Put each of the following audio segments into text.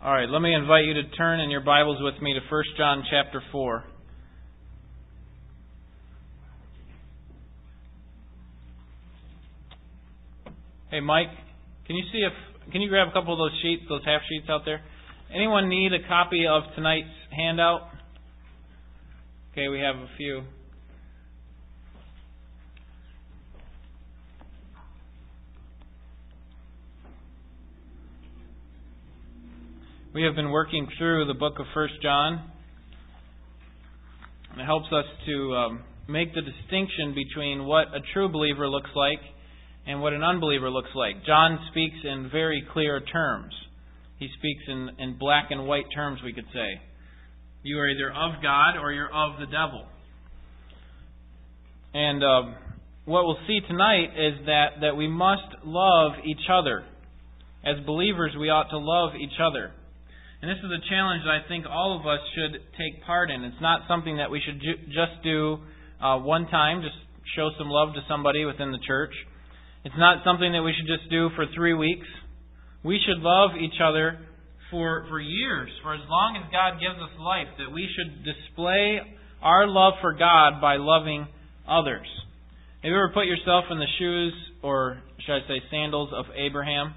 All right, let me invite you to turn in your Bibles with me to 1 John chapter 4. Hey Mike, can you see if can you grab a couple of those sheets, those half sheets out there? Anyone need a copy of tonight's handout? Okay, we have a few. We have been working through the book of First John. It helps us to um, make the distinction between what a true believer looks like and what an unbeliever looks like. John speaks in very clear terms. He speaks in, in black and white terms, we could say. You are either of God or you're of the devil. And um, what we'll see tonight is that, that we must love each other. As believers, we ought to love each other. And this is a challenge that I think all of us should take part in. It's not something that we should ju- just do uh, one time, just show some love to somebody within the church. It's not something that we should just do for three weeks. We should love each other for, for years, for as long as God gives us life, that we should display our love for God by loving others. Have you ever put yourself in the shoes, or should I say sandals, of Abraham?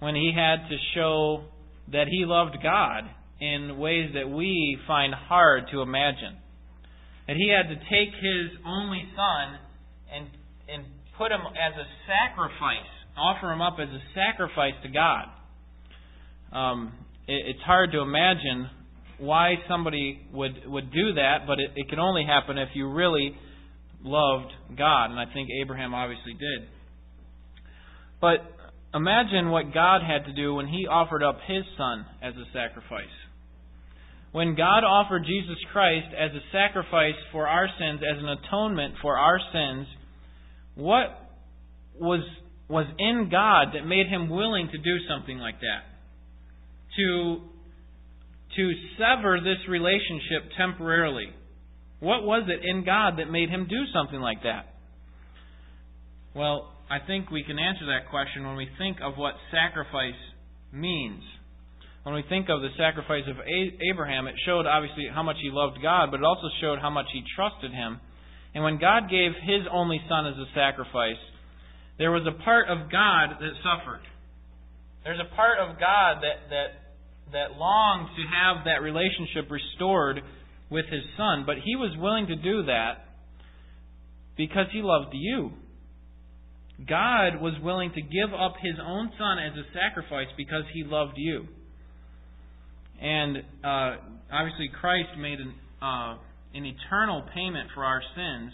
When he had to show that he loved God in ways that we find hard to imagine. That he had to take his only son and and put him as a sacrifice, offer him up as a sacrifice to God. Um, it, it's hard to imagine why somebody would would do that, but it, it can only happen if you really loved God, and I think Abraham obviously did. But Imagine what God had to do when He offered up His Son as a sacrifice. When God offered Jesus Christ as a sacrifice for our sins, as an atonement for our sins, what was, was in God that made Him willing to do something like that? To, to sever this relationship temporarily. What was it in God that made Him do something like that? Well, I think we can answer that question when we think of what sacrifice means. When we think of the sacrifice of Abraham, it showed obviously how much he loved God, but it also showed how much he trusted him. And when God gave his only son as a sacrifice, there was a part of God that suffered. There's a part of God that, that, that longed to have that relationship restored with his son, but he was willing to do that because he loved you. God was willing to give up his own son as a sacrifice because he loved you. And uh, obviously, Christ made an, uh, an eternal payment for our sins.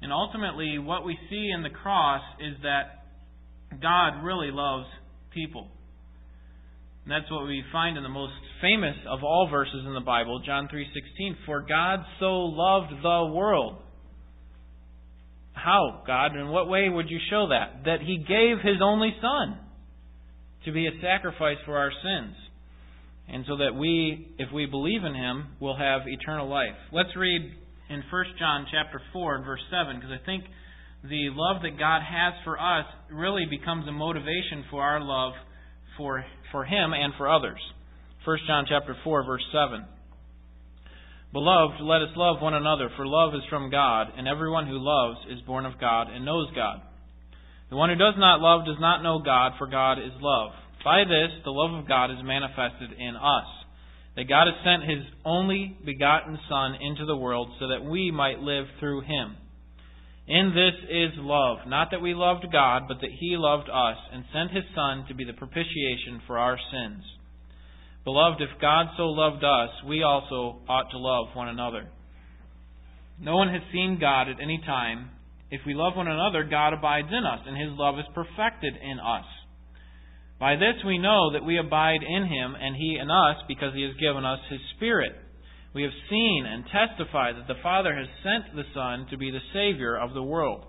And ultimately, what we see in the cross is that God really loves people. And that's what we find in the most famous of all verses in the Bible, John 3:16. For God so loved the world how, God? In what way would you show that? That He gave His only Son to be a sacrifice for our sins. And so that we, if we believe in Him, will have eternal life. Let's read in 1 John chapter 4 and verse 7, because I think the love that God has for us really becomes a motivation for our love for, for Him and for others. 1 John chapter 4, verse 7. Beloved, let us love one another, for love is from God, and everyone who loves is born of God and knows God. The one who does not love does not know God, for God is love. By this, the love of God is manifested in us, that God has sent His only begotten Son into the world so that we might live through Him. In this is love, not that we loved God, but that He loved us and sent His Son to be the propitiation for our sins. Beloved, if God so loved us, we also ought to love one another. No one has seen God at any time. If we love one another, God abides in us, and his love is perfected in us. By this we know that we abide in him, and he in us, because he has given us his Spirit. We have seen and testify that the Father has sent the Son to be the Savior of the world.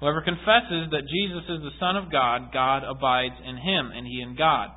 Whoever confesses that Jesus is the Son of God, God abides in him, and he in God.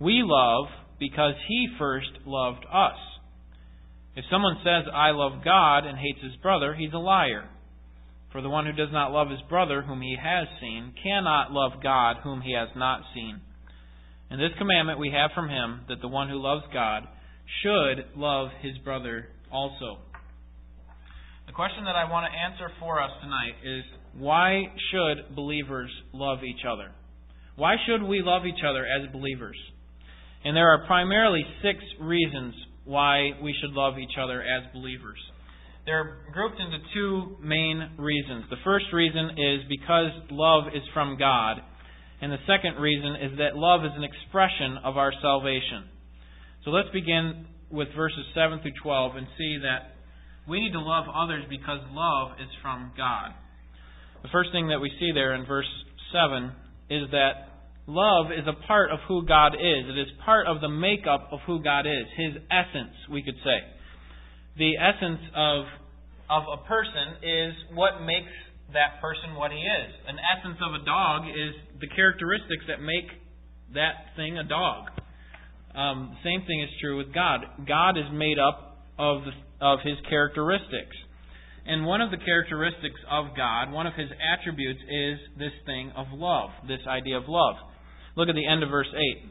We love because he first loved us. If someone says, I love God, and hates his brother, he's a liar. For the one who does not love his brother, whom he has seen, cannot love God, whom he has not seen. And this commandment we have from him that the one who loves God should love his brother also. The question that I want to answer for us tonight is why should believers love each other? Why should we love each other as believers? And there are primarily six reasons why we should love each other as believers. They're grouped into two main reasons. The first reason is because love is from God and the second reason is that love is an expression of our salvation. So let's begin with verses 7 through 12 and see that we need to love others because love is from God. The first thing that we see there in verse 7 is that love is a part of who God is. It is part of the makeup of who God is, His essence, we could say. The essence of, of a person is what makes that person what he is. An essence of a dog is the characteristics that make that thing a dog. Um, same thing is true with God. God is made up of the, of His characteristics, and one of the characteristics of God, one of His attributes, is this thing of love. This idea of love. Look at the end of verse eight.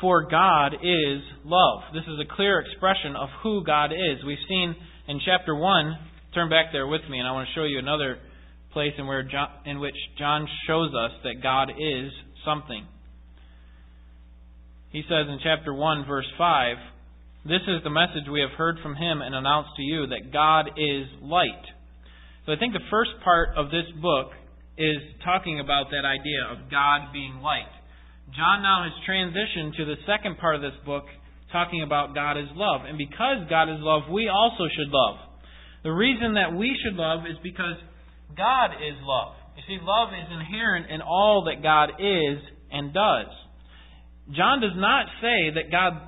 For God is love. This is a clear expression of who God is. We've seen in chapter 1 Turn back there with me, and I want to show you another place in, where John, in which John shows us that God is something. He says in chapter 1, verse 5, This is the message we have heard from him and announced to you, that God is light. So I think the first part of this book is talking about that idea of God being light. John now has transitioned to the second part of this book, talking about God is love. And because God is love, we also should love. The reason that we should love is because God is love. You see, love is inherent in all that God is and does. John does not say that God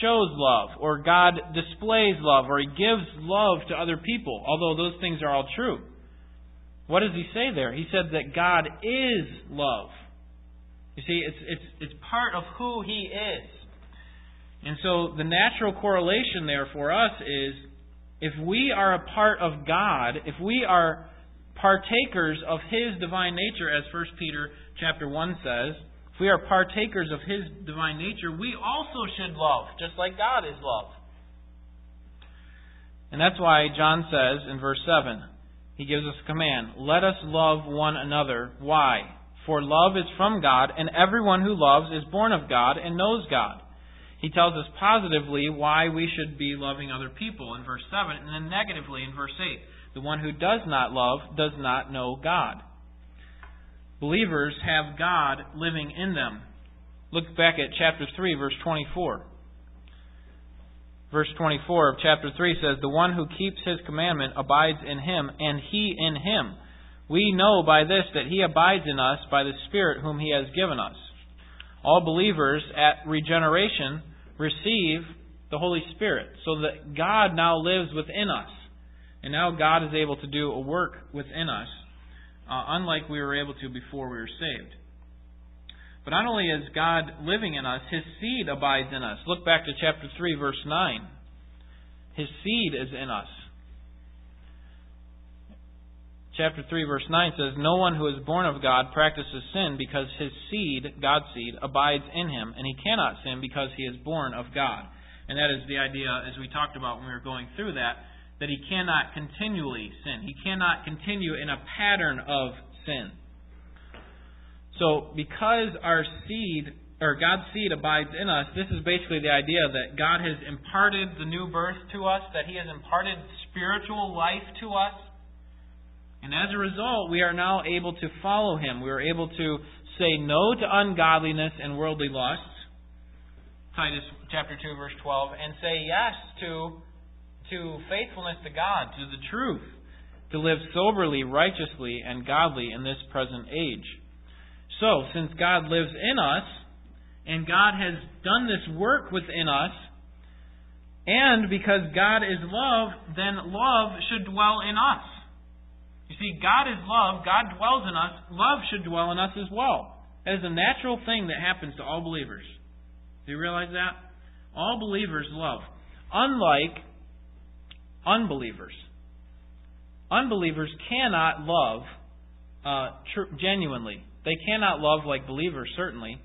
shows love or God displays love or he gives love to other people, although those things are all true. What does he say there? He said that God is love. You see, it's, it's, it's part of who he is. And so the natural correlation there for us is if we are a part of God, if we are partakers of His divine nature, as 1 Peter chapter 1 says, if we are partakers of His divine nature, we also should love, just like God is love. And that's why John says in verse 7, he gives us a command Let us love one another. Why? For love is from God, and everyone who loves is born of God and knows God. He tells us positively why we should be loving other people in verse 7, and then negatively in verse 8. The one who does not love does not know God. Believers have God living in them. Look back at chapter 3, verse 24. Verse 24 of chapter 3 says, The one who keeps his commandment abides in him, and he in him. We know by this that he abides in us by the Spirit whom he has given us. All believers at regeneration receive the Holy Spirit so that God now lives within us. And now God is able to do a work within us, uh, unlike we were able to before we were saved. But not only is God living in us, His seed abides in us. Look back to chapter 3, verse 9. His seed is in us chapter 3 verse 9 says, "No one who is born of God practices sin because his seed, God's seed, abides in him, and he cannot sin because he is born of God." And that is the idea as we talked about when we were going through that, that he cannot continually sin. He cannot continue in a pattern of sin. So, because our seed or God's seed abides in us, this is basically the idea that God has imparted the new birth to us, that he has imparted spiritual life to us and as a result, we are now able to follow him. We are able to say no to ungodliness and worldly lusts, Titus chapter 2 verse 12, and say yes to to faithfulness to God, to the truth, to live soberly, righteously, and godly in this present age. So, since God lives in us, and God has done this work within us, and because God is love, then love should dwell in us. You see, God is love, God dwells in us, love should dwell in us as well. That is a natural thing that happens to all believers. Do you realize that? All believers love. Unlike unbelievers. Unbelievers cannot love uh, tr- genuinely. They cannot love like believers, certainly.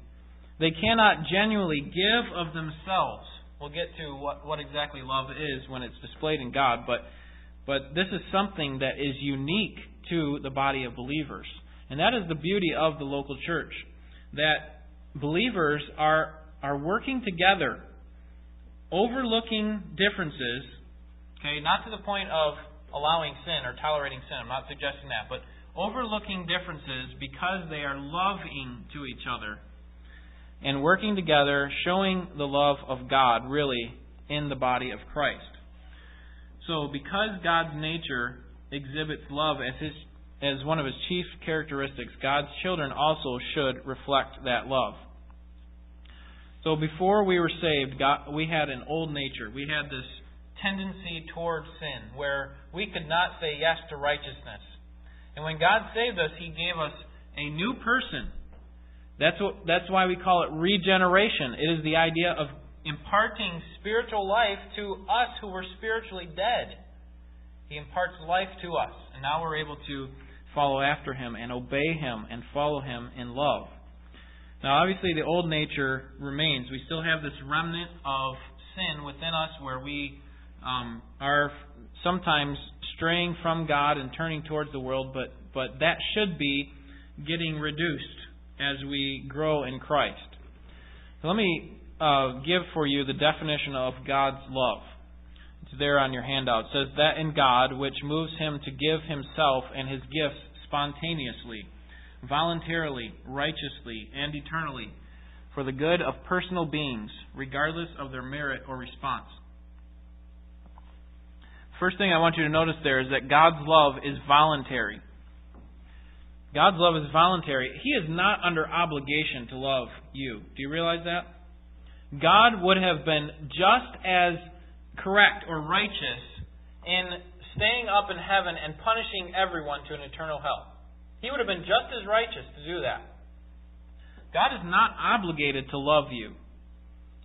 They cannot genuinely give of themselves. We'll get to what, what exactly love is when it's displayed in God, but, but this is something that is unique to the body of believers. And that is the beauty of the local church. That believers are, are working together, overlooking differences, okay, not to the point of allowing sin or tolerating sin. I'm not suggesting that, but overlooking differences because they are loving to each other and working together, showing the love of God really in the body of Christ. So, because God's nature exhibits love as his as one of his chief characteristics, God's children also should reflect that love. So before we were saved, God, we had an old nature. We had this tendency toward sin where we could not say yes to righteousness. And when God saved us, He gave us a new person that's, what, that's why we call it regeneration. It is the idea of imparting spiritual life to us who were spiritually dead. He imparts life to us, and now we're able to follow after Him and obey Him and follow Him in love. Now, obviously, the old nature remains. We still have this remnant of sin within us where we um, are sometimes straying from God and turning towards the world, but, but that should be getting reduced as we grow in Christ. let me uh, give for you the definition of God's love. It's there on your handout. It says that in God, which moves him to give himself and his gifts spontaneously, voluntarily, righteously, and eternally, for the good of personal beings, regardless of their merit or response. First thing I want you to notice there is that God's love is voluntary. God's love is voluntary. He is not under obligation to love you. Do you realize that? God would have been just as correct or righteous in staying up in heaven and punishing everyone to an eternal hell. He would have been just as righteous to do that. God is not obligated to love you.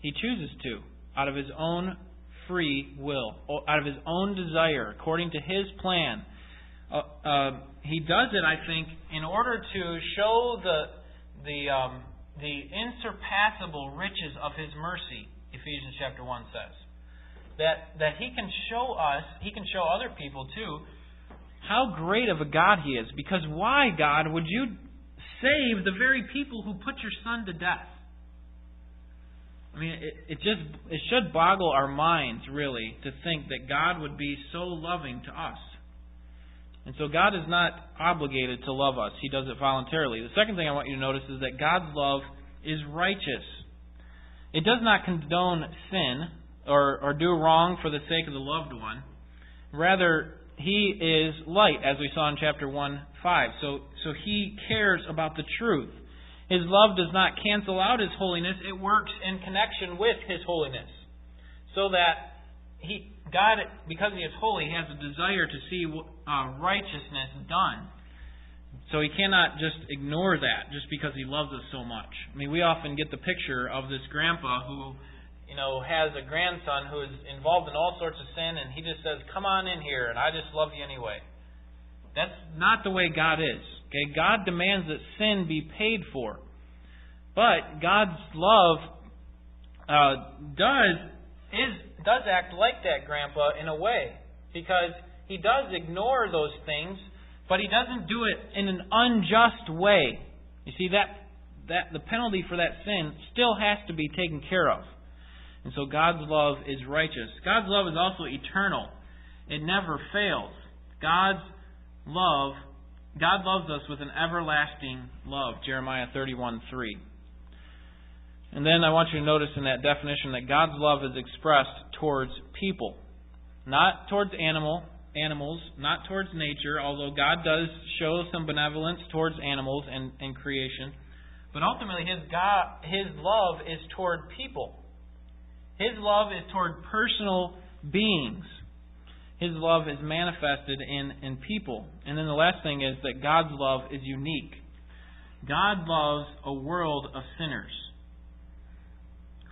He chooses to, out of his own free will, out of his own desire, according to his plan. Uh, uh, he does it, I think, in order to show the the um, the insurpassable riches of His mercy. Ephesians chapter one says that that He can show us, He can show other people too, how great of a God He is. Because why, God, would you save the very people who put your Son to death? I mean, it, it just it should boggle our minds really to think that God would be so loving to us. And so God is not obligated to love us. He does it voluntarily. The second thing I want you to notice is that God's love is righteous. It does not condone sin or, or do wrong for the sake of the loved one. Rather, he is light, as we saw in chapter 1 5. So, so he cares about the truth. His love does not cancel out his holiness, it works in connection with his holiness. So that he, God, because he is holy, has a desire to see uh, righteousness done. So he cannot just ignore that just because he loves us so much. I mean, we often get the picture of this grandpa who, you know, has a grandson who is involved in all sorts of sin, and he just says, "Come on in here, and I just love you anyway." That's not the way God is. Okay, God demands that sin be paid for, but God's love uh, does is does act like that grandpa in a way because he does ignore those things, but he doesn't do it in an unjust way. You see that that the penalty for that sin still has to be taken care of. And so God's love is righteous. God's love is also eternal. It never fails. God's love God loves us with an everlasting love. Jeremiah 31 3. And then I want you to notice in that definition that God's love is expressed towards people, not towards animal, animals, not towards nature, although God does show some benevolence towards animals and, and creation, But ultimately, his God, his love is toward people. His love is toward personal beings. His love is manifested in, in people. And then the last thing is that God's love is unique. God loves a world of sinners.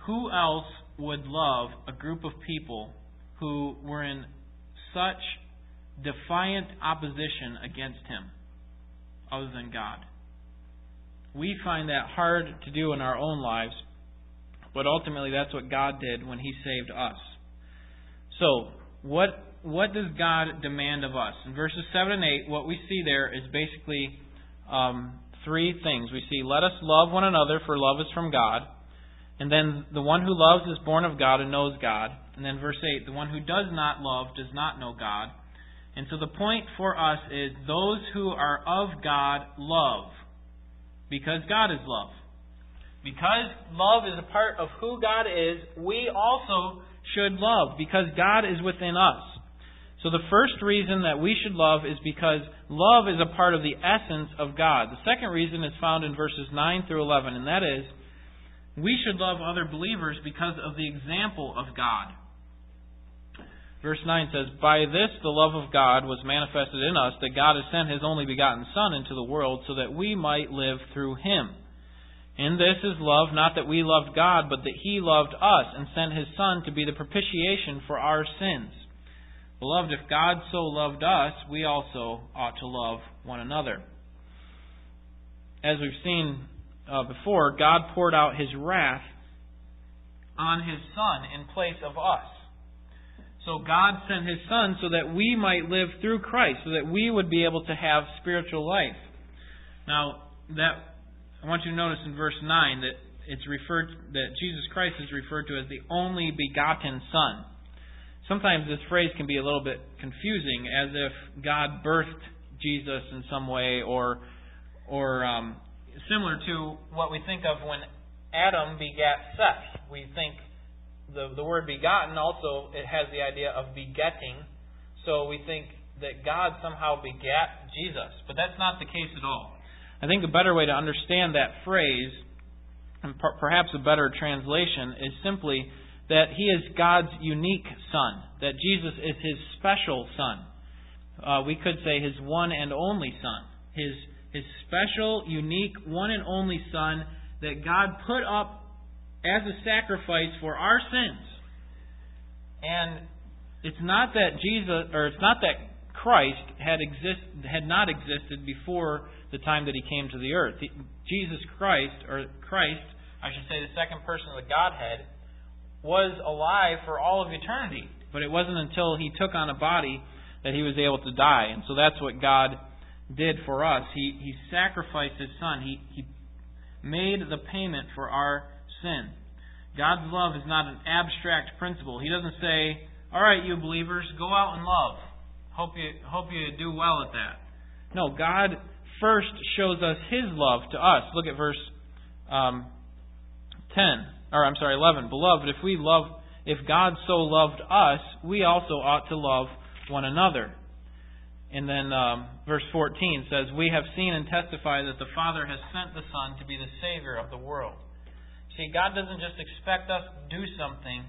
Who else would love a group of people who were in such defiant opposition against Him other than God? We find that hard to do in our own lives, but ultimately that's what God did when He saved us. So, what what does God demand of us? In verses seven and eight, what we see there is basically um, three things. We see, let us love one another, for love is from God. And then the one who loves is born of God and knows God. And then verse 8, the one who does not love does not know God. And so the point for us is those who are of God love, because God is love. Because love is a part of who God is, we also should love, because God is within us. So the first reason that we should love is because love is a part of the essence of God. The second reason is found in verses 9 through 11, and that is we should love other believers because of the example of God. Verse 9 says, By this the love of God was manifested in us, that God has sent his only begotten Son into the world, so that we might live through him. In this is love, not that we loved God, but that he loved us and sent his Son to be the propitiation for our sins. Beloved, if God so loved us, we also ought to love one another. As we've seen uh, before, God poured out His wrath on His Son in place of us. So God sent His Son so that we might live through Christ, so that we would be able to have spiritual life. Now, that I want you to notice in verse nine that it's referred that Jesus Christ is referred to as the only begotten Son sometimes this phrase can be a little bit confusing, as if God birthed Jesus in some way, or or um, similar to what we think of when Adam begat Seth. We think the the word begotten also it has the idea of begetting, so we think that God somehow begat Jesus, but that's not the case at all. I think a better way to understand that phrase, and perhaps a better translation, is simply that he is God's unique son, that Jesus is his special son. Uh, we could say his one and only son, his his special, unique, one and only son that God put up as a sacrifice for our sins. And it's not that Jesus or it's not that Christ had exist had not existed before the time that he came to the earth. Jesus Christ or Christ, I should say the second person of the Godhead was alive for all of eternity. But it wasn't until he took on a body that he was able to die. And so that's what God did for us. He, he sacrificed his son. He, he made the payment for our sin. God's love is not an abstract principle. He doesn't say, All right, you believers, go out and love. Hope you, hope you do well at that. No, God first shows us his love to us. Look at verse um, 10 or I'm sorry, 11. Beloved, if we love, if God so loved us, we also ought to love one another. And then um, verse 14 says, We have seen and testify that the Father has sent the Son to be the Savior of the world. See, God doesn't just expect us to do something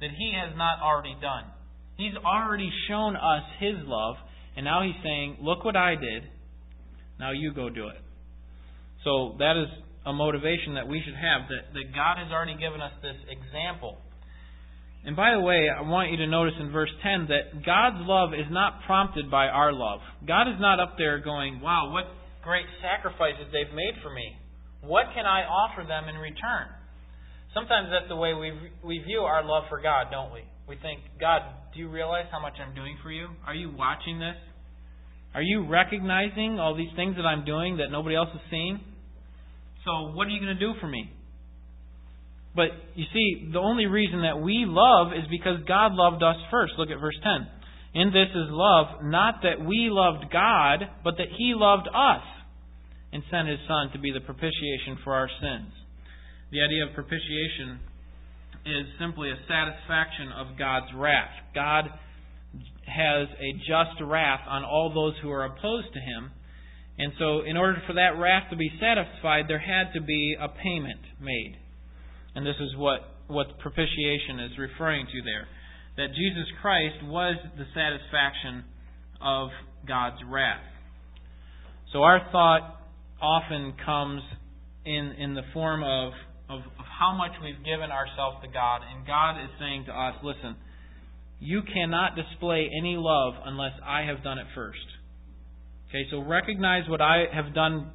that He has not already done. He's already shown us His love, and now He's saying, Look what I did. Now you go do it. So that is a motivation that we should have that, that God has already given us this example. And by the way, I want you to notice in verse 10 that God's love is not prompted by our love. God is not up there going, wow, what great sacrifices they've made for me. What can I offer them in return? Sometimes that's the way we, we view our love for God, don't we? We think, God, do you realize how much I'm doing for you? Are you watching this? Are you recognizing all these things that I'm doing that nobody else is seeing? So what are you going to do for me? But you see, the only reason that we love is because God loved us first. Look at verse 10. In this is love, not that we loved God, but that He loved us and sent His Son to be the propitiation for our sins. The idea of propitiation is simply a satisfaction of God's wrath. God has a just wrath on all those who are opposed to Him, And so, in order for that wrath to be satisfied, there had to be a payment made. And this is what, what propitiation is referring to there. That Jesus Christ was the satisfaction of God's wrath. So, our thought often comes in, in the form of, of, of how much we've given ourselves to God. And God is saying to us, listen, you cannot display any love unless I have done it first. Okay, so recognize what I have done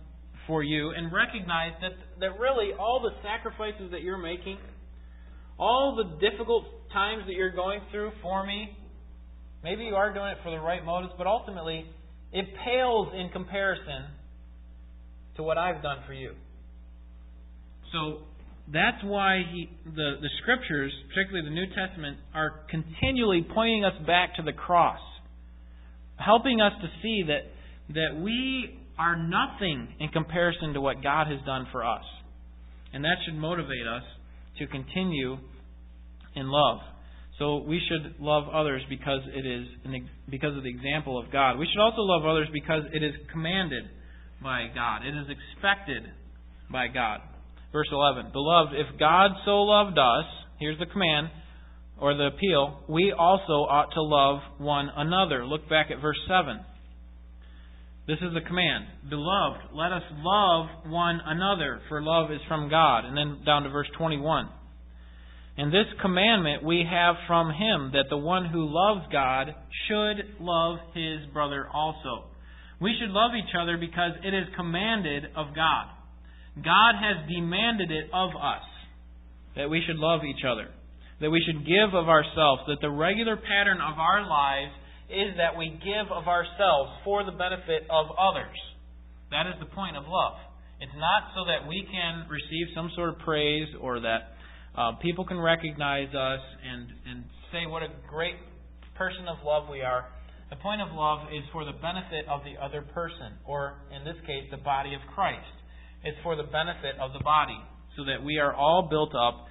for you and recognize that, that really all the sacrifices that you're making, all the difficult times that you're going through for me, maybe you are doing it for the right motives, but ultimately it pales in comparison to what I've done for you. So that's why he, the, the scriptures, particularly the New Testament, are continually pointing us back to the cross, helping us to see that, that we are nothing in comparison to what God has done for us. And that should motivate us to continue in love. So we should love others because it is because of the example of God. We should also love others because it is commanded by God. It is expected by God. Verse 11 Beloved, if God so loved us, here's the command or the appeal, we also ought to love one another. Look back at verse 7. This is the command. Beloved, let us love one another, for love is from God. And then down to verse 21. And this commandment we have from him that the one who loves God should love his brother also. We should love each other because it is commanded of God. God has demanded it of us that we should love each other, that we should give of ourselves, that the regular pattern of our lives is that we give of ourselves for the benefit of others. That is the point of love. It's not so that we can receive some sort of praise or that uh, people can recognize us and, and say what a great person of love we are. The point of love is for the benefit of the other person, or in this case, the body of Christ. It's for the benefit of the body, so that we are all built up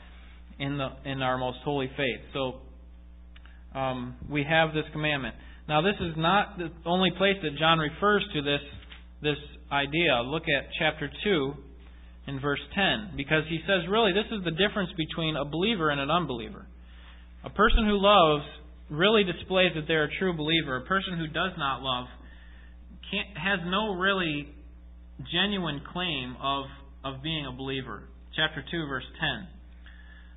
in the in our most holy faith. So um, we have this commandment. Now, this is not the only place that John refers to this this idea. Look at chapter two, in verse ten, because he says, really, this is the difference between a believer and an unbeliever. A person who loves really displays that they're a true believer. A person who does not love has no really genuine claim of, of being a believer. Chapter 2, verse 10.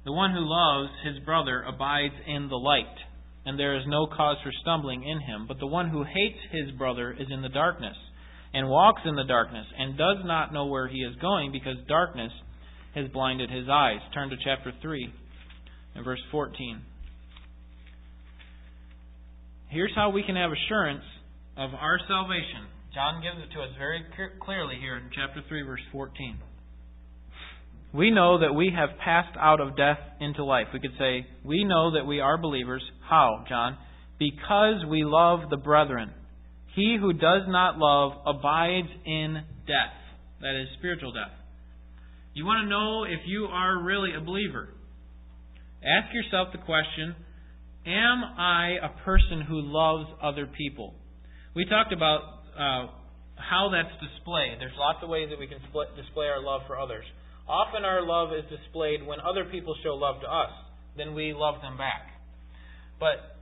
The one who loves his brother abides in the light, and there is no cause for stumbling in him. But the one who hates his brother is in the darkness, and walks in the darkness, and does not know where he is going, because darkness has blinded his eyes. Turn to chapter 3 and verse 14. Here's how we can have assurance of our salvation John gives it to us very clearly here in chapter 3, verse 14. We know that we have passed out of death into life. We could say, We know that we are believers. How, John? Because we love the brethren. He who does not love abides in death. That is spiritual death. You want to know if you are really a believer? Ask yourself the question Am I a person who loves other people? We talked about uh, how that's displayed. There's lots of ways that we can display our love for others. Often our love is displayed when other people show love to us. Then we love them back. But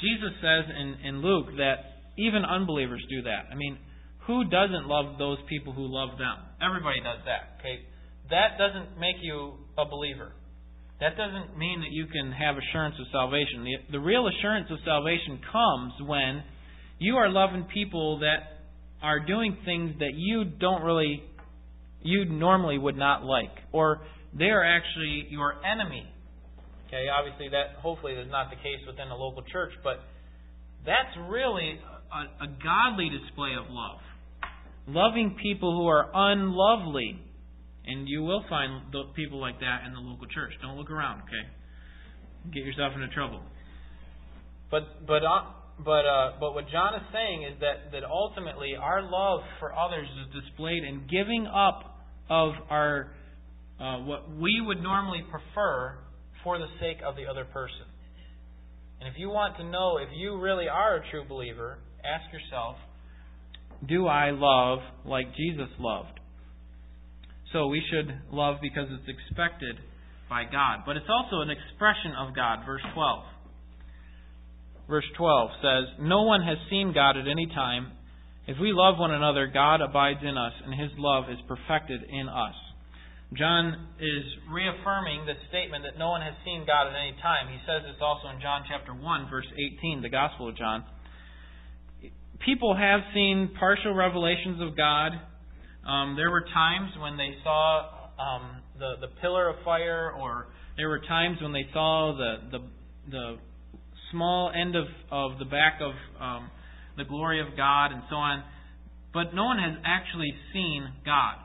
Jesus says in, in Luke that even unbelievers do that. I mean, who doesn't love those people who love them? Everybody does that. Okay, that doesn't make you a believer. That doesn't mean that you can have assurance of salvation. The, the real assurance of salvation comes when you are loving people that are doing things that you don't really, you normally would not like, or they are actually your enemy. Okay, obviously that hopefully is not the case within a local church, but that's really a, a godly display of love. Loving people who are unlovely. And you will find people like that in the local church. Don't look around, okay? Get yourself into trouble. But but uh, but uh, but what John is saying is that that ultimately our love for others is displayed in giving up of our uh, what we would normally prefer for the sake of the other person. And if you want to know if you really are a true believer, ask yourself, do I love like Jesus loved? So we should love because it's expected by God. But it's also an expression of God. Verse 12. Verse 12 says, No one has seen God at any time. If we love one another, God abides in us, and his love is perfected in us. John is reaffirming the statement that no one has seen God at any time. He says this also in John chapter 1, verse 18, the Gospel of John. People have seen partial revelations of God. Um, there were times when they saw um, the the pillar of fire, or there were times when they saw the the, the small end of of the back of um, the glory of God, and so on. But no one has actually seen God.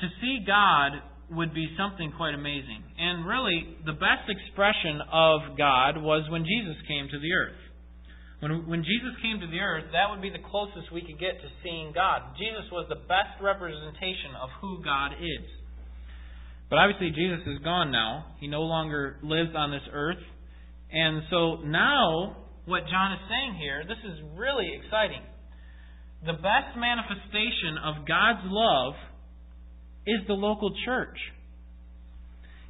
To see God would be something quite amazing. And really, the best expression of God was when Jesus came to the earth. When, when Jesus came to the earth, that would be the closest we could get to seeing God. Jesus was the best representation of who God is. But obviously, Jesus is gone now. He no longer lives on this earth. And so now, what John is saying here, this is really exciting. The best manifestation of God's love is the local church.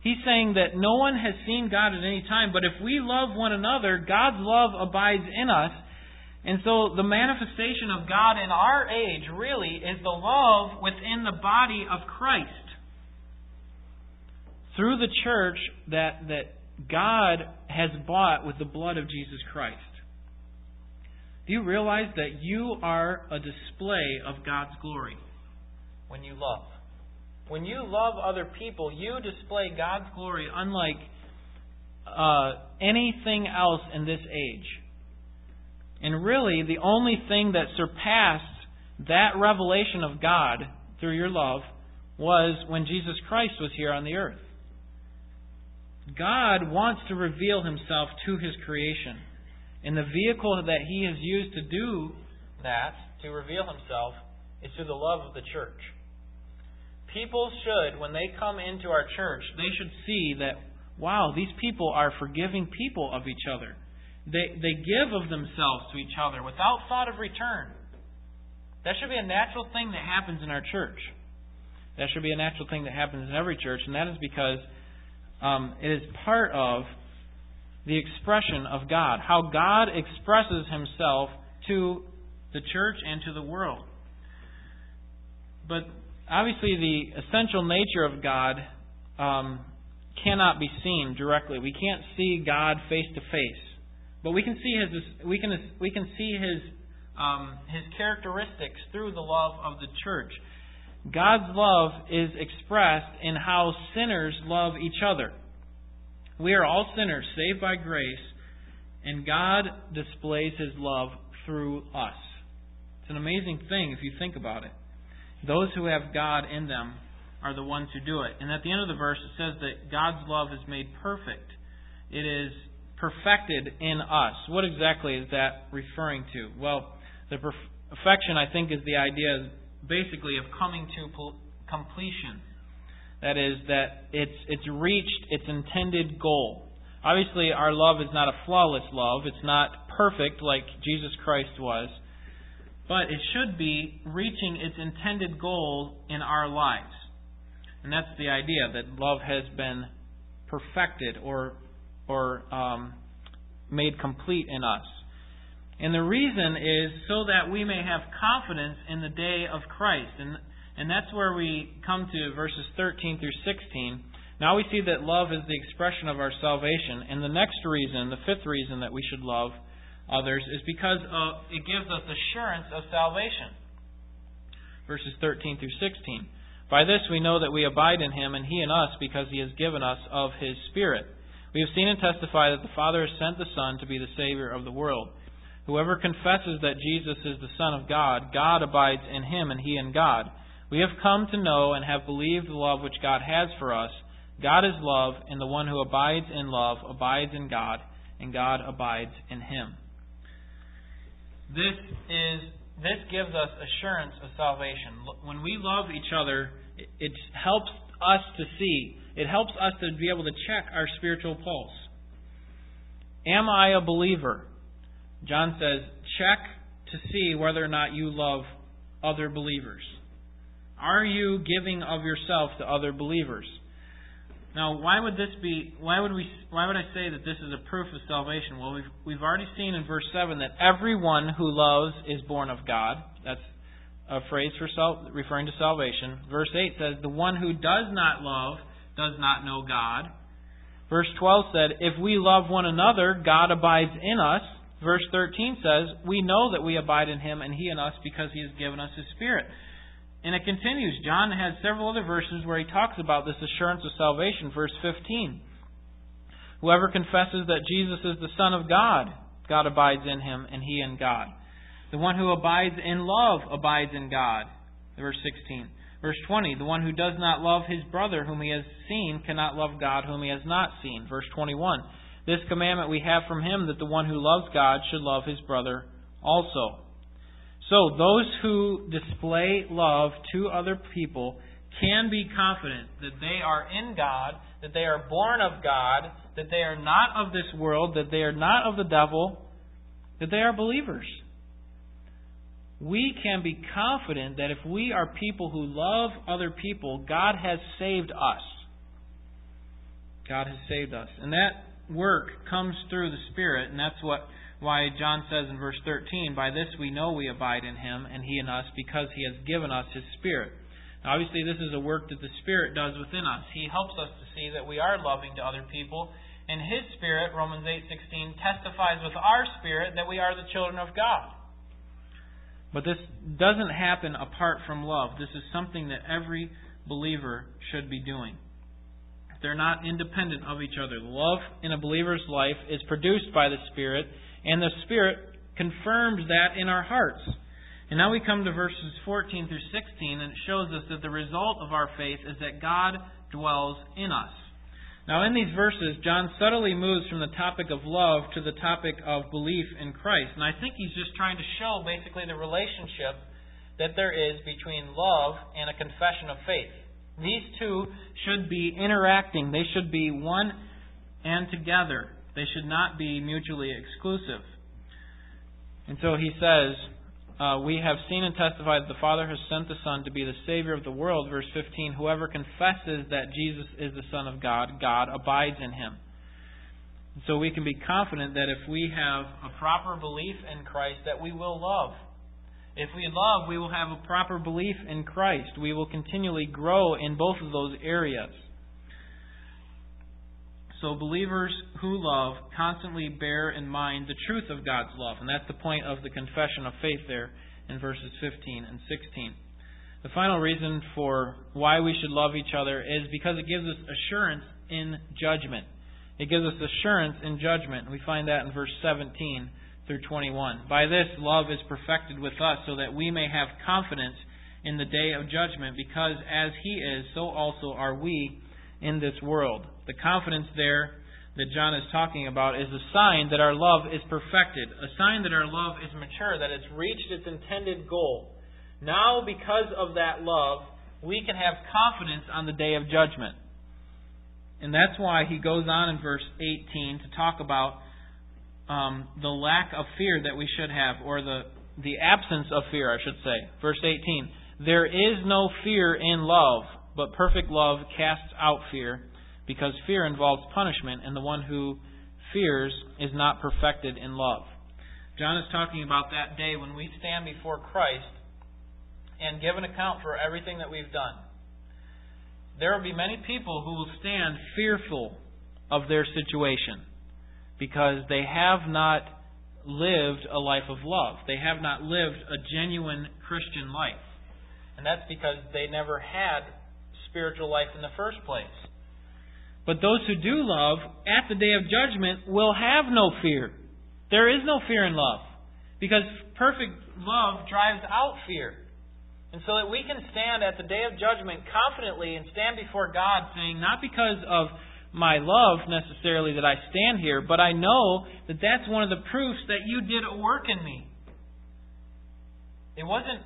He's saying that no one has seen God at any time, but if we love one another, God's love abides in us. And so the manifestation of God in our age really is the love within the body of Christ through the church that, that God has bought with the blood of Jesus Christ. Do you realize that you are a display of God's glory when you love? When you love other people, you display God's glory unlike uh, anything else in this age. And really, the only thing that surpassed that revelation of God through your love was when Jesus Christ was here on the earth. God wants to reveal himself to his creation. And the vehicle that he has used to do that, to reveal himself, is through the love of the church. People should, when they come into our church, they should see that, wow, these people are forgiving people of each other. They, they give of themselves to each other without thought of return. That should be a natural thing that happens in our church. That should be a natural thing that happens in every church, and that is because um, it is part of the expression of God, how God expresses Himself to the church and to the world. But obviously, the essential nature of God um, cannot be seen directly. We can't see God face to face, but we can see His we can we can see His um, His characteristics through the love of the church. God's love is expressed in how sinners love each other. We are all sinners saved by grace, and God displays His love through us. It's an amazing thing if you think about it. Those who have God in them are the ones who do it. And at the end of the verse, it says that God's love is made perfect. It is perfected in us. What exactly is that referring to? Well, the perfection, I think, is the idea basically of coming to completion. That is, that it's, it's reached its intended goal. Obviously, our love is not a flawless love. It's not perfect like Jesus Christ was. But it should be reaching its intended goal in our lives. And that's the idea that love has been perfected or, or um, made complete in us. And the reason is so that we may have confidence in the day of Christ. And, and that's where we come to verses 13 through 16. Now we see that love is the expression of our salvation. And the next reason, the fifth reason that we should love others, is because uh, it gives us assurance of salvation. Verses 13 through 16. By this we know that we abide in him, and he in us, because he has given us of his Spirit. We have seen and testified that the Father has sent the Son to be the Savior of the world. Whoever confesses that Jesus is the Son of God, God abides in him and he in God. We have come to know and have believed the love which God has for us. God is love, and the one who abides in love abides in God, and God abides in him. This is this gives us assurance of salvation. When we love each other, it helps us to see. It helps us to be able to check our spiritual pulse. Am I a believer? John says, check to see whether or not you love other believers. Are you giving of yourself to other believers? Now, why would this be? Why would we? Why would I say that this is a proof of salvation? Well, we've we've already seen in verse seven that everyone who loves is born of God. That's a phrase for self, referring to salvation. Verse eight says, "The one who does not love does not know God." Verse twelve said, "If we love one another, God abides in us." Verse thirteen says, "We know that we abide in Him, and He in us, because He has given us His Spirit." And it continues. John has several other verses where he talks about this assurance of salvation. Verse 15. Whoever confesses that Jesus is the Son of God, God abides in him, and he in God. The one who abides in love abides in God. Verse 16. Verse 20. The one who does not love his brother whom he has seen cannot love God whom he has not seen. Verse 21. This commandment we have from him that the one who loves God should love his brother also. So, those who display love to other people can be confident that they are in God, that they are born of God, that they are not of this world, that they are not of the devil, that they are believers. We can be confident that if we are people who love other people, God has saved us. God has saved us. And that work comes through the Spirit, and that's what why John says in verse 13, By this we know we abide in him, and he in us, because he has given us his Spirit. Now, obviously, this is a work that the Spirit does within us. He helps us to see that we are loving to other people, and his Spirit, Romans 8:16, testifies with our spirit that we are the children of God. But this doesn't happen apart from love. This is something that every believer should be doing. They're not independent of each other. Love in a believer's life is produced by the Spirit and the Spirit confirms that in our hearts. And now we come to verses 14 through 16, and it shows us that the result of our faith is that God dwells in us. Now, in these verses, John subtly moves from the topic of love to the topic of belief in Christ. And I think he's just trying to show basically the relationship that there is between love and a confession of faith. These two should be interacting, they should be one and together. They should not be mutually exclusive. And so he says, uh, We have seen and testified that the Father has sent the Son to be the Savior of the world. Verse 15 Whoever confesses that Jesus is the Son of God, God abides in him. And so we can be confident that if we have a proper belief in Christ, that we will love. If we love, we will have a proper belief in Christ. We will continually grow in both of those areas. So believers who love constantly bear in mind the truth of God's love. And that's the point of the confession of faith there in verses 15 and 16. The final reason for why we should love each other is because it gives us assurance in judgment. It gives us assurance in judgment. We find that in verse 17 through 21. By this, love is perfected with us so that we may have confidence in the day of judgment, because as He is, so also are we in this world. The confidence there that John is talking about is a sign that our love is perfected, a sign that our love is mature, that it's reached its intended goal. Now, because of that love, we can have confidence on the day of judgment. And that's why he goes on in verse 18 to talk about um, the lack of fear that we should have, or the, the absence of fear, I should say. Verse 18 There is no fear in love, but perfect love casts out fear, because fear involves punishment, and the one who fears is not perfected in love. John is talking about that day when we stand before Christ and give an account for everything that we've done. There will be many people who will stand fearful of their situation because they have not lived a life of love. They have not lived a genuine Christian life. And that's because they never had spiritual life in the first place. But those who do love, at the day of judgment, will have no fear. There is no fear in love. Because perfect love drives out fear. And so that we can stand at the day of judgment confidently and stand before God saying, not because of my love necessarily that I stand here, but I know that that's one of the proofs that you did a work in me. It wasn't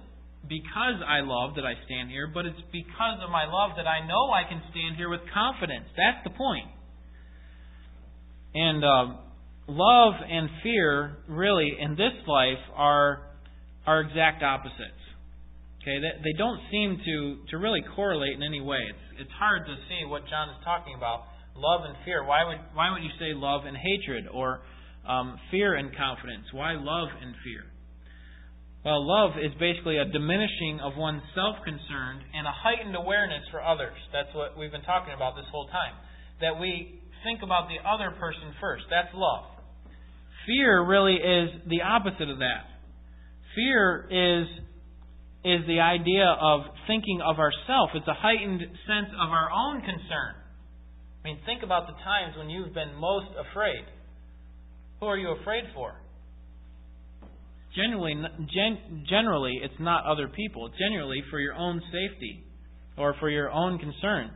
because I love that I stand here, but it's because of my love that I know I can stand here with confidence. That's the point. And uh, love and fear, really, in this life, are are exact opposites. Okay, they, they don't seem to, to really correlate in any way. It's, it's hard to see what John is talking about. Love and fear. Why would, why would you say love and hatred? Or um, fear and confidence? Why love and fear? Well, love is basically a diminishing of one's self concern and a heightened awareness for others. That's what we've been talking about this whole time. That we think about the other person first. That's love. Fear really is the opposite of that. Fear is is the idea of thinking of ourself. It's a heightened sense of our own concern. I mean, think about the times when you've been most afraid. Who are you afraid for? Generally, gen, generally, it's not other people. It's generally for your own safety or for your own concern.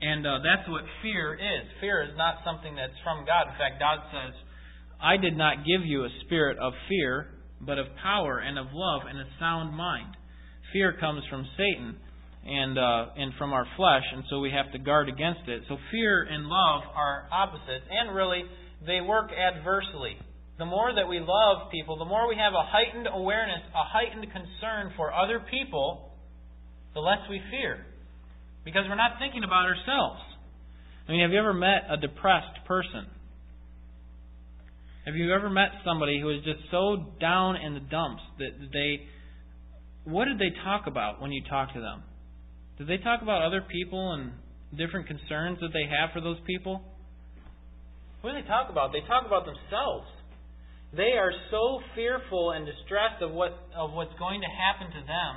And uh, that's what fear is. Fear is not something that's from God. In fact, God says, I did not give you a spirit of fear, but of power and of love and a sound mind. Fear comes from Satan and uh, and from our flesh, and so we have to guard against it. So fear and love are opposites, and really they work adversely. The more that we love people, the more we have a heightened awareness, a heightened concern for other people, the less we fear. Because we're not thinking about ourselves. I mean, have you ever met a depressed person? Have you ever met somebody who is just so down in the dumps that they. What did they talk about when you talk to them? Did they talk about other people and different concerns that they have for those people? What do they talk about? They talk about themselves. They are so fearful and distressed of what of what's going to happen to them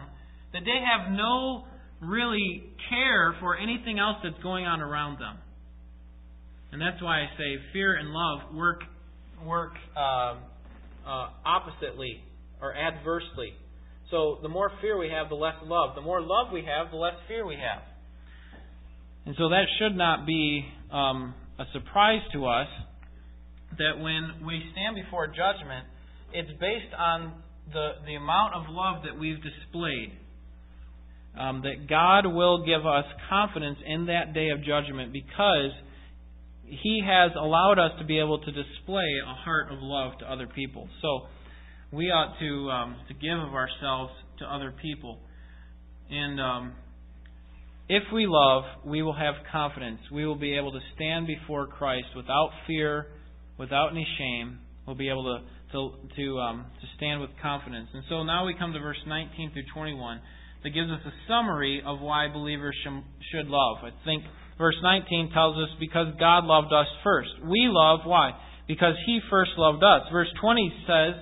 that they have no really care for anything else that's going on around them. And that's why I say fear and love work work uh, uh, oppositely or adversely. So the more fear we have, the less love. The more love we have, the less fear we have. And so that should not be um, a surprise to us that when we stand before judgment, it's based on the, the amount of love that we've displayed. Um, that God will give us confidence in that day of judgment because He has allowed us to be able to display a heart of love to other people. So we ought to um, to give of ourselves to other people, and um, if we love, we will have confidence. We will be able to stand before Christ without fear without any shame, We'll be able to to to, um, to stand with confidence. And so now we come to verse 19 through 21 that gives us a summary of why believers should love. I think verse 19 tells us because God loved us first. We love why? Because He first loved us. Verse 20 says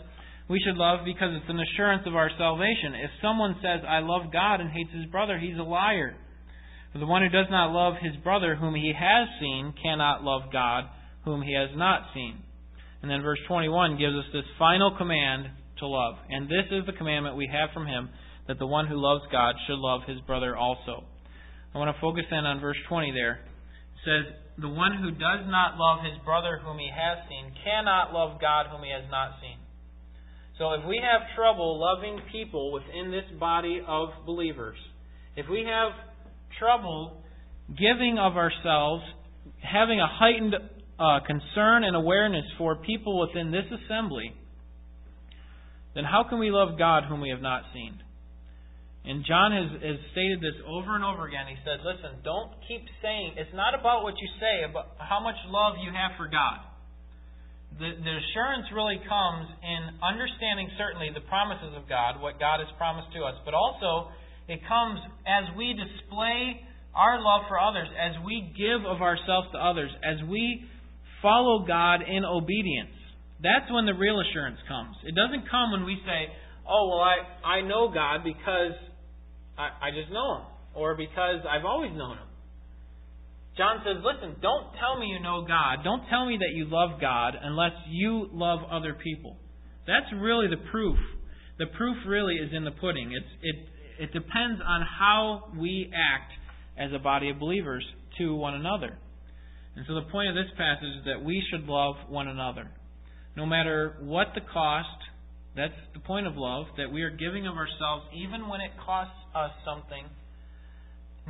we should love because it's an assurance of our salvation. If someone says, I love God and hates his brother, he's a liar. For the one who does not love his brother whom he has seen cannot love God whom he has not seen. And then verse 21 gives us this final command to love. And this is the commandment we have from him that the one who loves God should love his brother also. I want to focus in on verse 20 there. It says, The one who does not love his brother whom he has seen cannot love God whom he has not seen. So if we have trouble loving people within this body of believers, if we have trouble giving of ourselves, having a heightened uh, concern and awareness for people within this assembly, then how can we love God whom we have not seen? And John has, has stated this over and over again. He said, listen, don't keep saying, it's not about what you say, about how much love you have for God. The, the assurance really comes in understanding certainly the promises of God, what God has promised to us, but also it comes as we display our love for others, as we give of ourselves to others, as we follow God in obedience. That's when the real assurance comes. It doesn't come when we say, oh, well, I, I know God because I, I just know Him, or because I've always known Him. John says, listen, don't tell me you know God. Don't tell me that you love God unless you love other people. That's really the proof. The proof really is in the pudding. It's, it, it depends on how we act as a body of believers to one another. And so the point of this passage is that we should love one another. No matter what the cost, that's the point of love, that we are giving of ourselves even when it costs us something.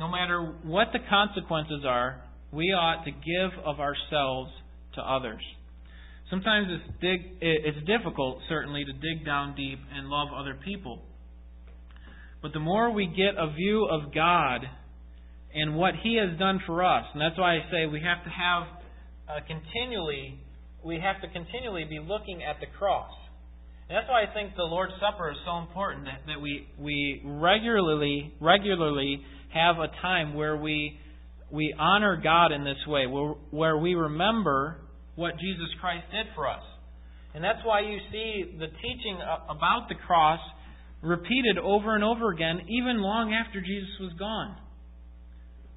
No matter what the consequences are, we ought to give of ourselves to others. Sometimes it's dig it's difficult certainly to dig down deep and love other people. But the more we get a view of God and what He has done for us, and that's why I say we have to have uh, continually we have to continually be looking at the cross. That's why I think the Lord's Supper is so important that, that we we regularly regularly have a time where we we honor God in this way, where, where we remember what Jesus Christ did for us. And that's why you see the teaching about the cross repeated over and over again, even long after Jesus was gone.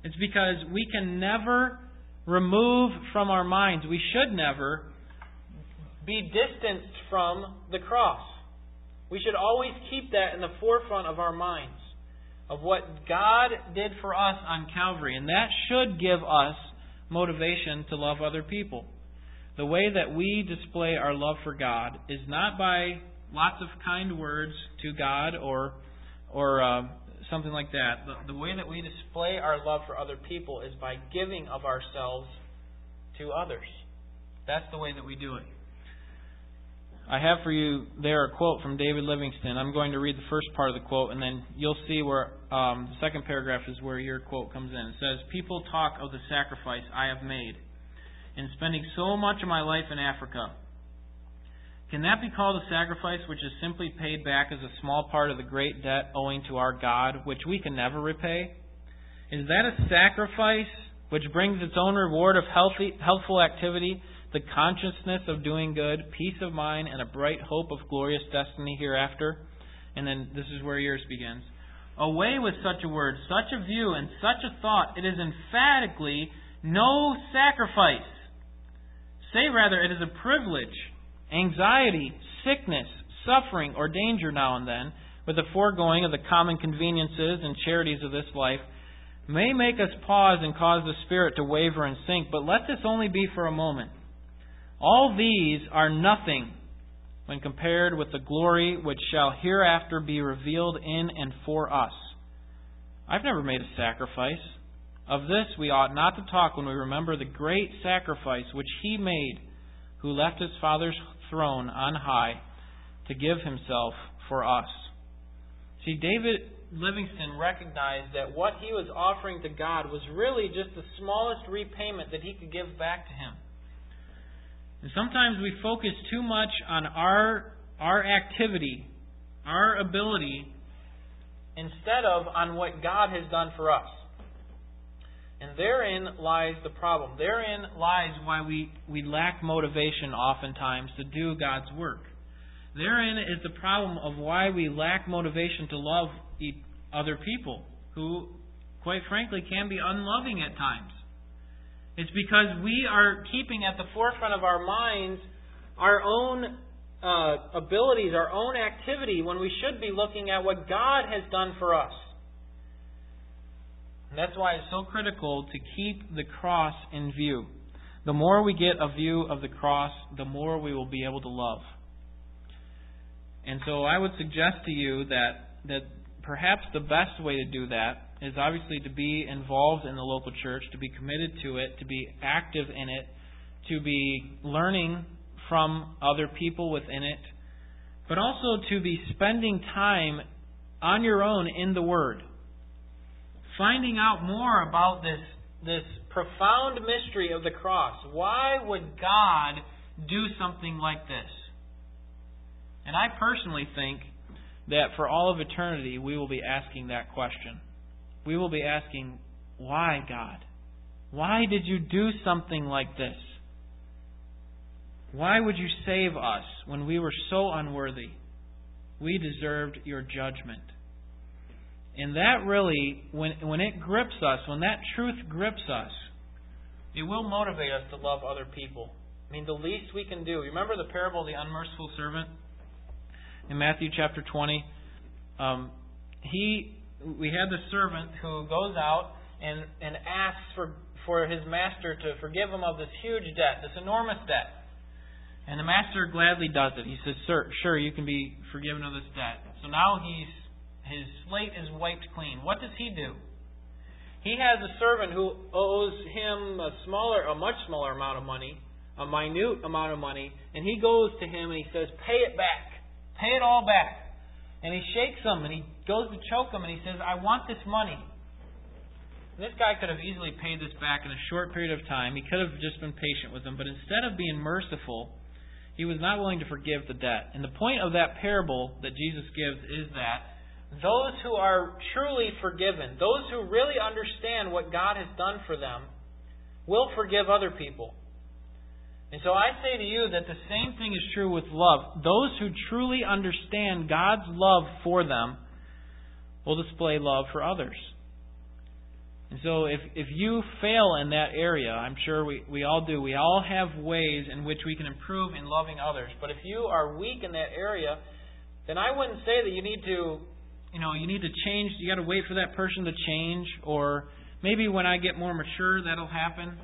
It's because we can never remove from our minds, we should never be distanced from the cross. We should always keep that in the forefront of our minds of what God did for us on Calvary. And that should give us motivation to love other people. The way that we display our love for God is not by lots of kind words to God or or uh, something like that. The, the way that we display our love for other people is by giving of ourselves to others. That's the way that we do it. I have for you there a quote from David Livingstone. I'm going to read the first part of the quote, and then you'll see where um, the second paragraph is where your quote comes in. It says, People talk of the sacrifice I have made in spending so much of my life in Africa. Can that be called a sacrifice which is simply paid back as a small part of the great debt owing to our God, which we can never repay? Is that a sacrifice which brings its own reward of healthy, healthful activity? The consciousness of doing good, peace of mind, and a bright hope of glorious destiny hereafter. And then this is where yours begins. Away with such a word, such a view, and such a thought. It is emphatically no sacrifice. Say rather, it is a privilege, anxiety, sickness, suffering, or danger now and then, with the foregoing of the common conveniences and charities of this life, may make us pause and cause the spirit to waver and sink, but let this only be for a moment. All these are nothing when compared with the glory which shall hereafter be revealed in and for us. I've never made a sacrifice. Of this we ought not to talk when we remember the great sacrifice which he made, who left his Father's throne on high to give himself for us. See, David Livingstone recognized that what he was offering to God was really just the smallest repayment that he could give back to him. And sometimes we focus too much on our, our activity, our ability, instead of on what God has done for us. And therein lies the problem. Therein lies why we, we lack motivation oftentimes to do God's work. Therein is the problem of why we lack motivation to love other people who, quite frankly, can be unloving at times. It's because we are keeping at the forefront of our minds our own uh, abilities, our own activity, when we should be looking at what God has done for us. And that's why it's so critical to keep the cross in view. The more we get a view of the cross, the more we will be able to love. And so I would suggest to you that, that perhaps the best way to do that is obviously to be involved in the local church, to be committed to it, to be active in it, to be learning from other people within it, but also to be spending time on your own in the Word. Finding out more about this, this profound mystery of the cross. Why would God do something like this? And I personally think that for all of eternity we will be asking that question we will be asking, Why, God? Why did you do something like this? Why would you save us when we were so unworthy? We deserved your judgment. And that really, when, when it grips us, when that truth grips us, it will motivate us to love other people. I mean, the least we can do. Remember the parable of the unmerciful servant in Matthew chapter 20? Um, he we had the servant who goes out and, and asks for, for his master to forgive him of this huge debt, this enormous debt. And the master gladly does it. He says, Sir, sure, you can be forgiven of this debt. So now he's his slate is wiped clean. What does he do? He has a servant who owes him a smaller, a much smaller amount of money, a minute amount of money, and he goes to him and he says, Pay it back. Pay it all back. And he shakes him and he goes to choke him and he says, I want this money. And this guy could have easily paid this back in a short period of time. He could have just been patient with him, but instead of being merciful, he was not willing to forgive the debt. And the point of that parable that Jesus gives is that those who are truly forgiven, those who really understand what God has done for them, will forgive other people. And so I say to you that the same thing is true with love. Those who truly understand God's love for them will display love for others. And so if, if you fail in that area, I'm sure we, we all do, we all have ways in which we can improve in loving others. But if you are weak in that area, then I wouldn't say that you need to, you know, you need to change, you got to wait for that person to change, or maybe when I get more mature that'll happen.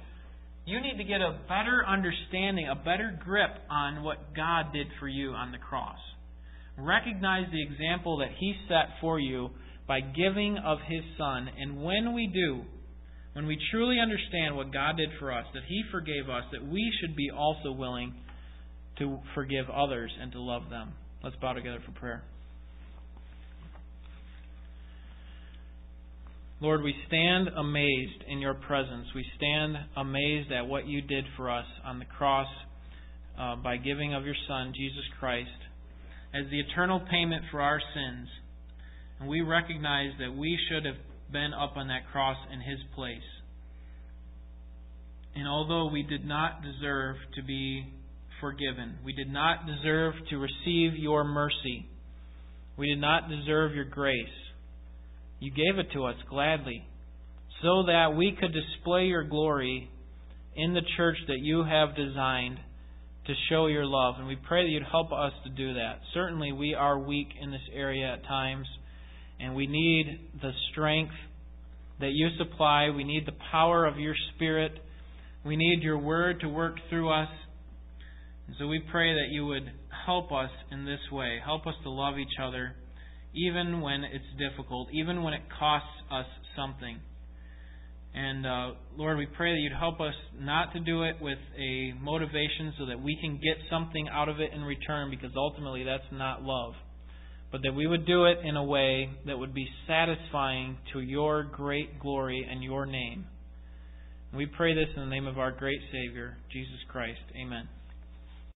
You need to get a better understanding, a better grip on what God did for you on the cross. Recognize the example that He set for you by giving of His Son. And when we do, when we truly understand what God did for us, that He forgave us, that we should be also willing to forgive others and to love them. Let's bow together for prayer. Lord, we stand amazed in your presence. We stand amazed at what you did for us on the cross uh, by giving of your Son, Jesus Christ, as the eternal payment for our sins. And we recognize that we should have been up on that cross in his place. And although we did not deserve to be forgiven, we did not deserve to receive your mercy, we did not deserve your grace you gave it to us gladly, so that we could display your glory in the church that you have designed to show your love. And we pray that you'd help us to do that. Certainly, we are weak in this area at times, and we need the strength that you supply. We need the power of your Spirit. We need your word to work through us. And so we pray that you would help us in this way. Help us to love each other even when it's difficult, even when it costs us something. And uh, Lord, we pray that you'd help us not to do it with a motivation so that we can get something out of it in return, because ultimately that's not love. But that we would do it in a way that would be satisfying to your great glory and your name. And we pray this in the name of our great Savior, Jesus Christ. Amen.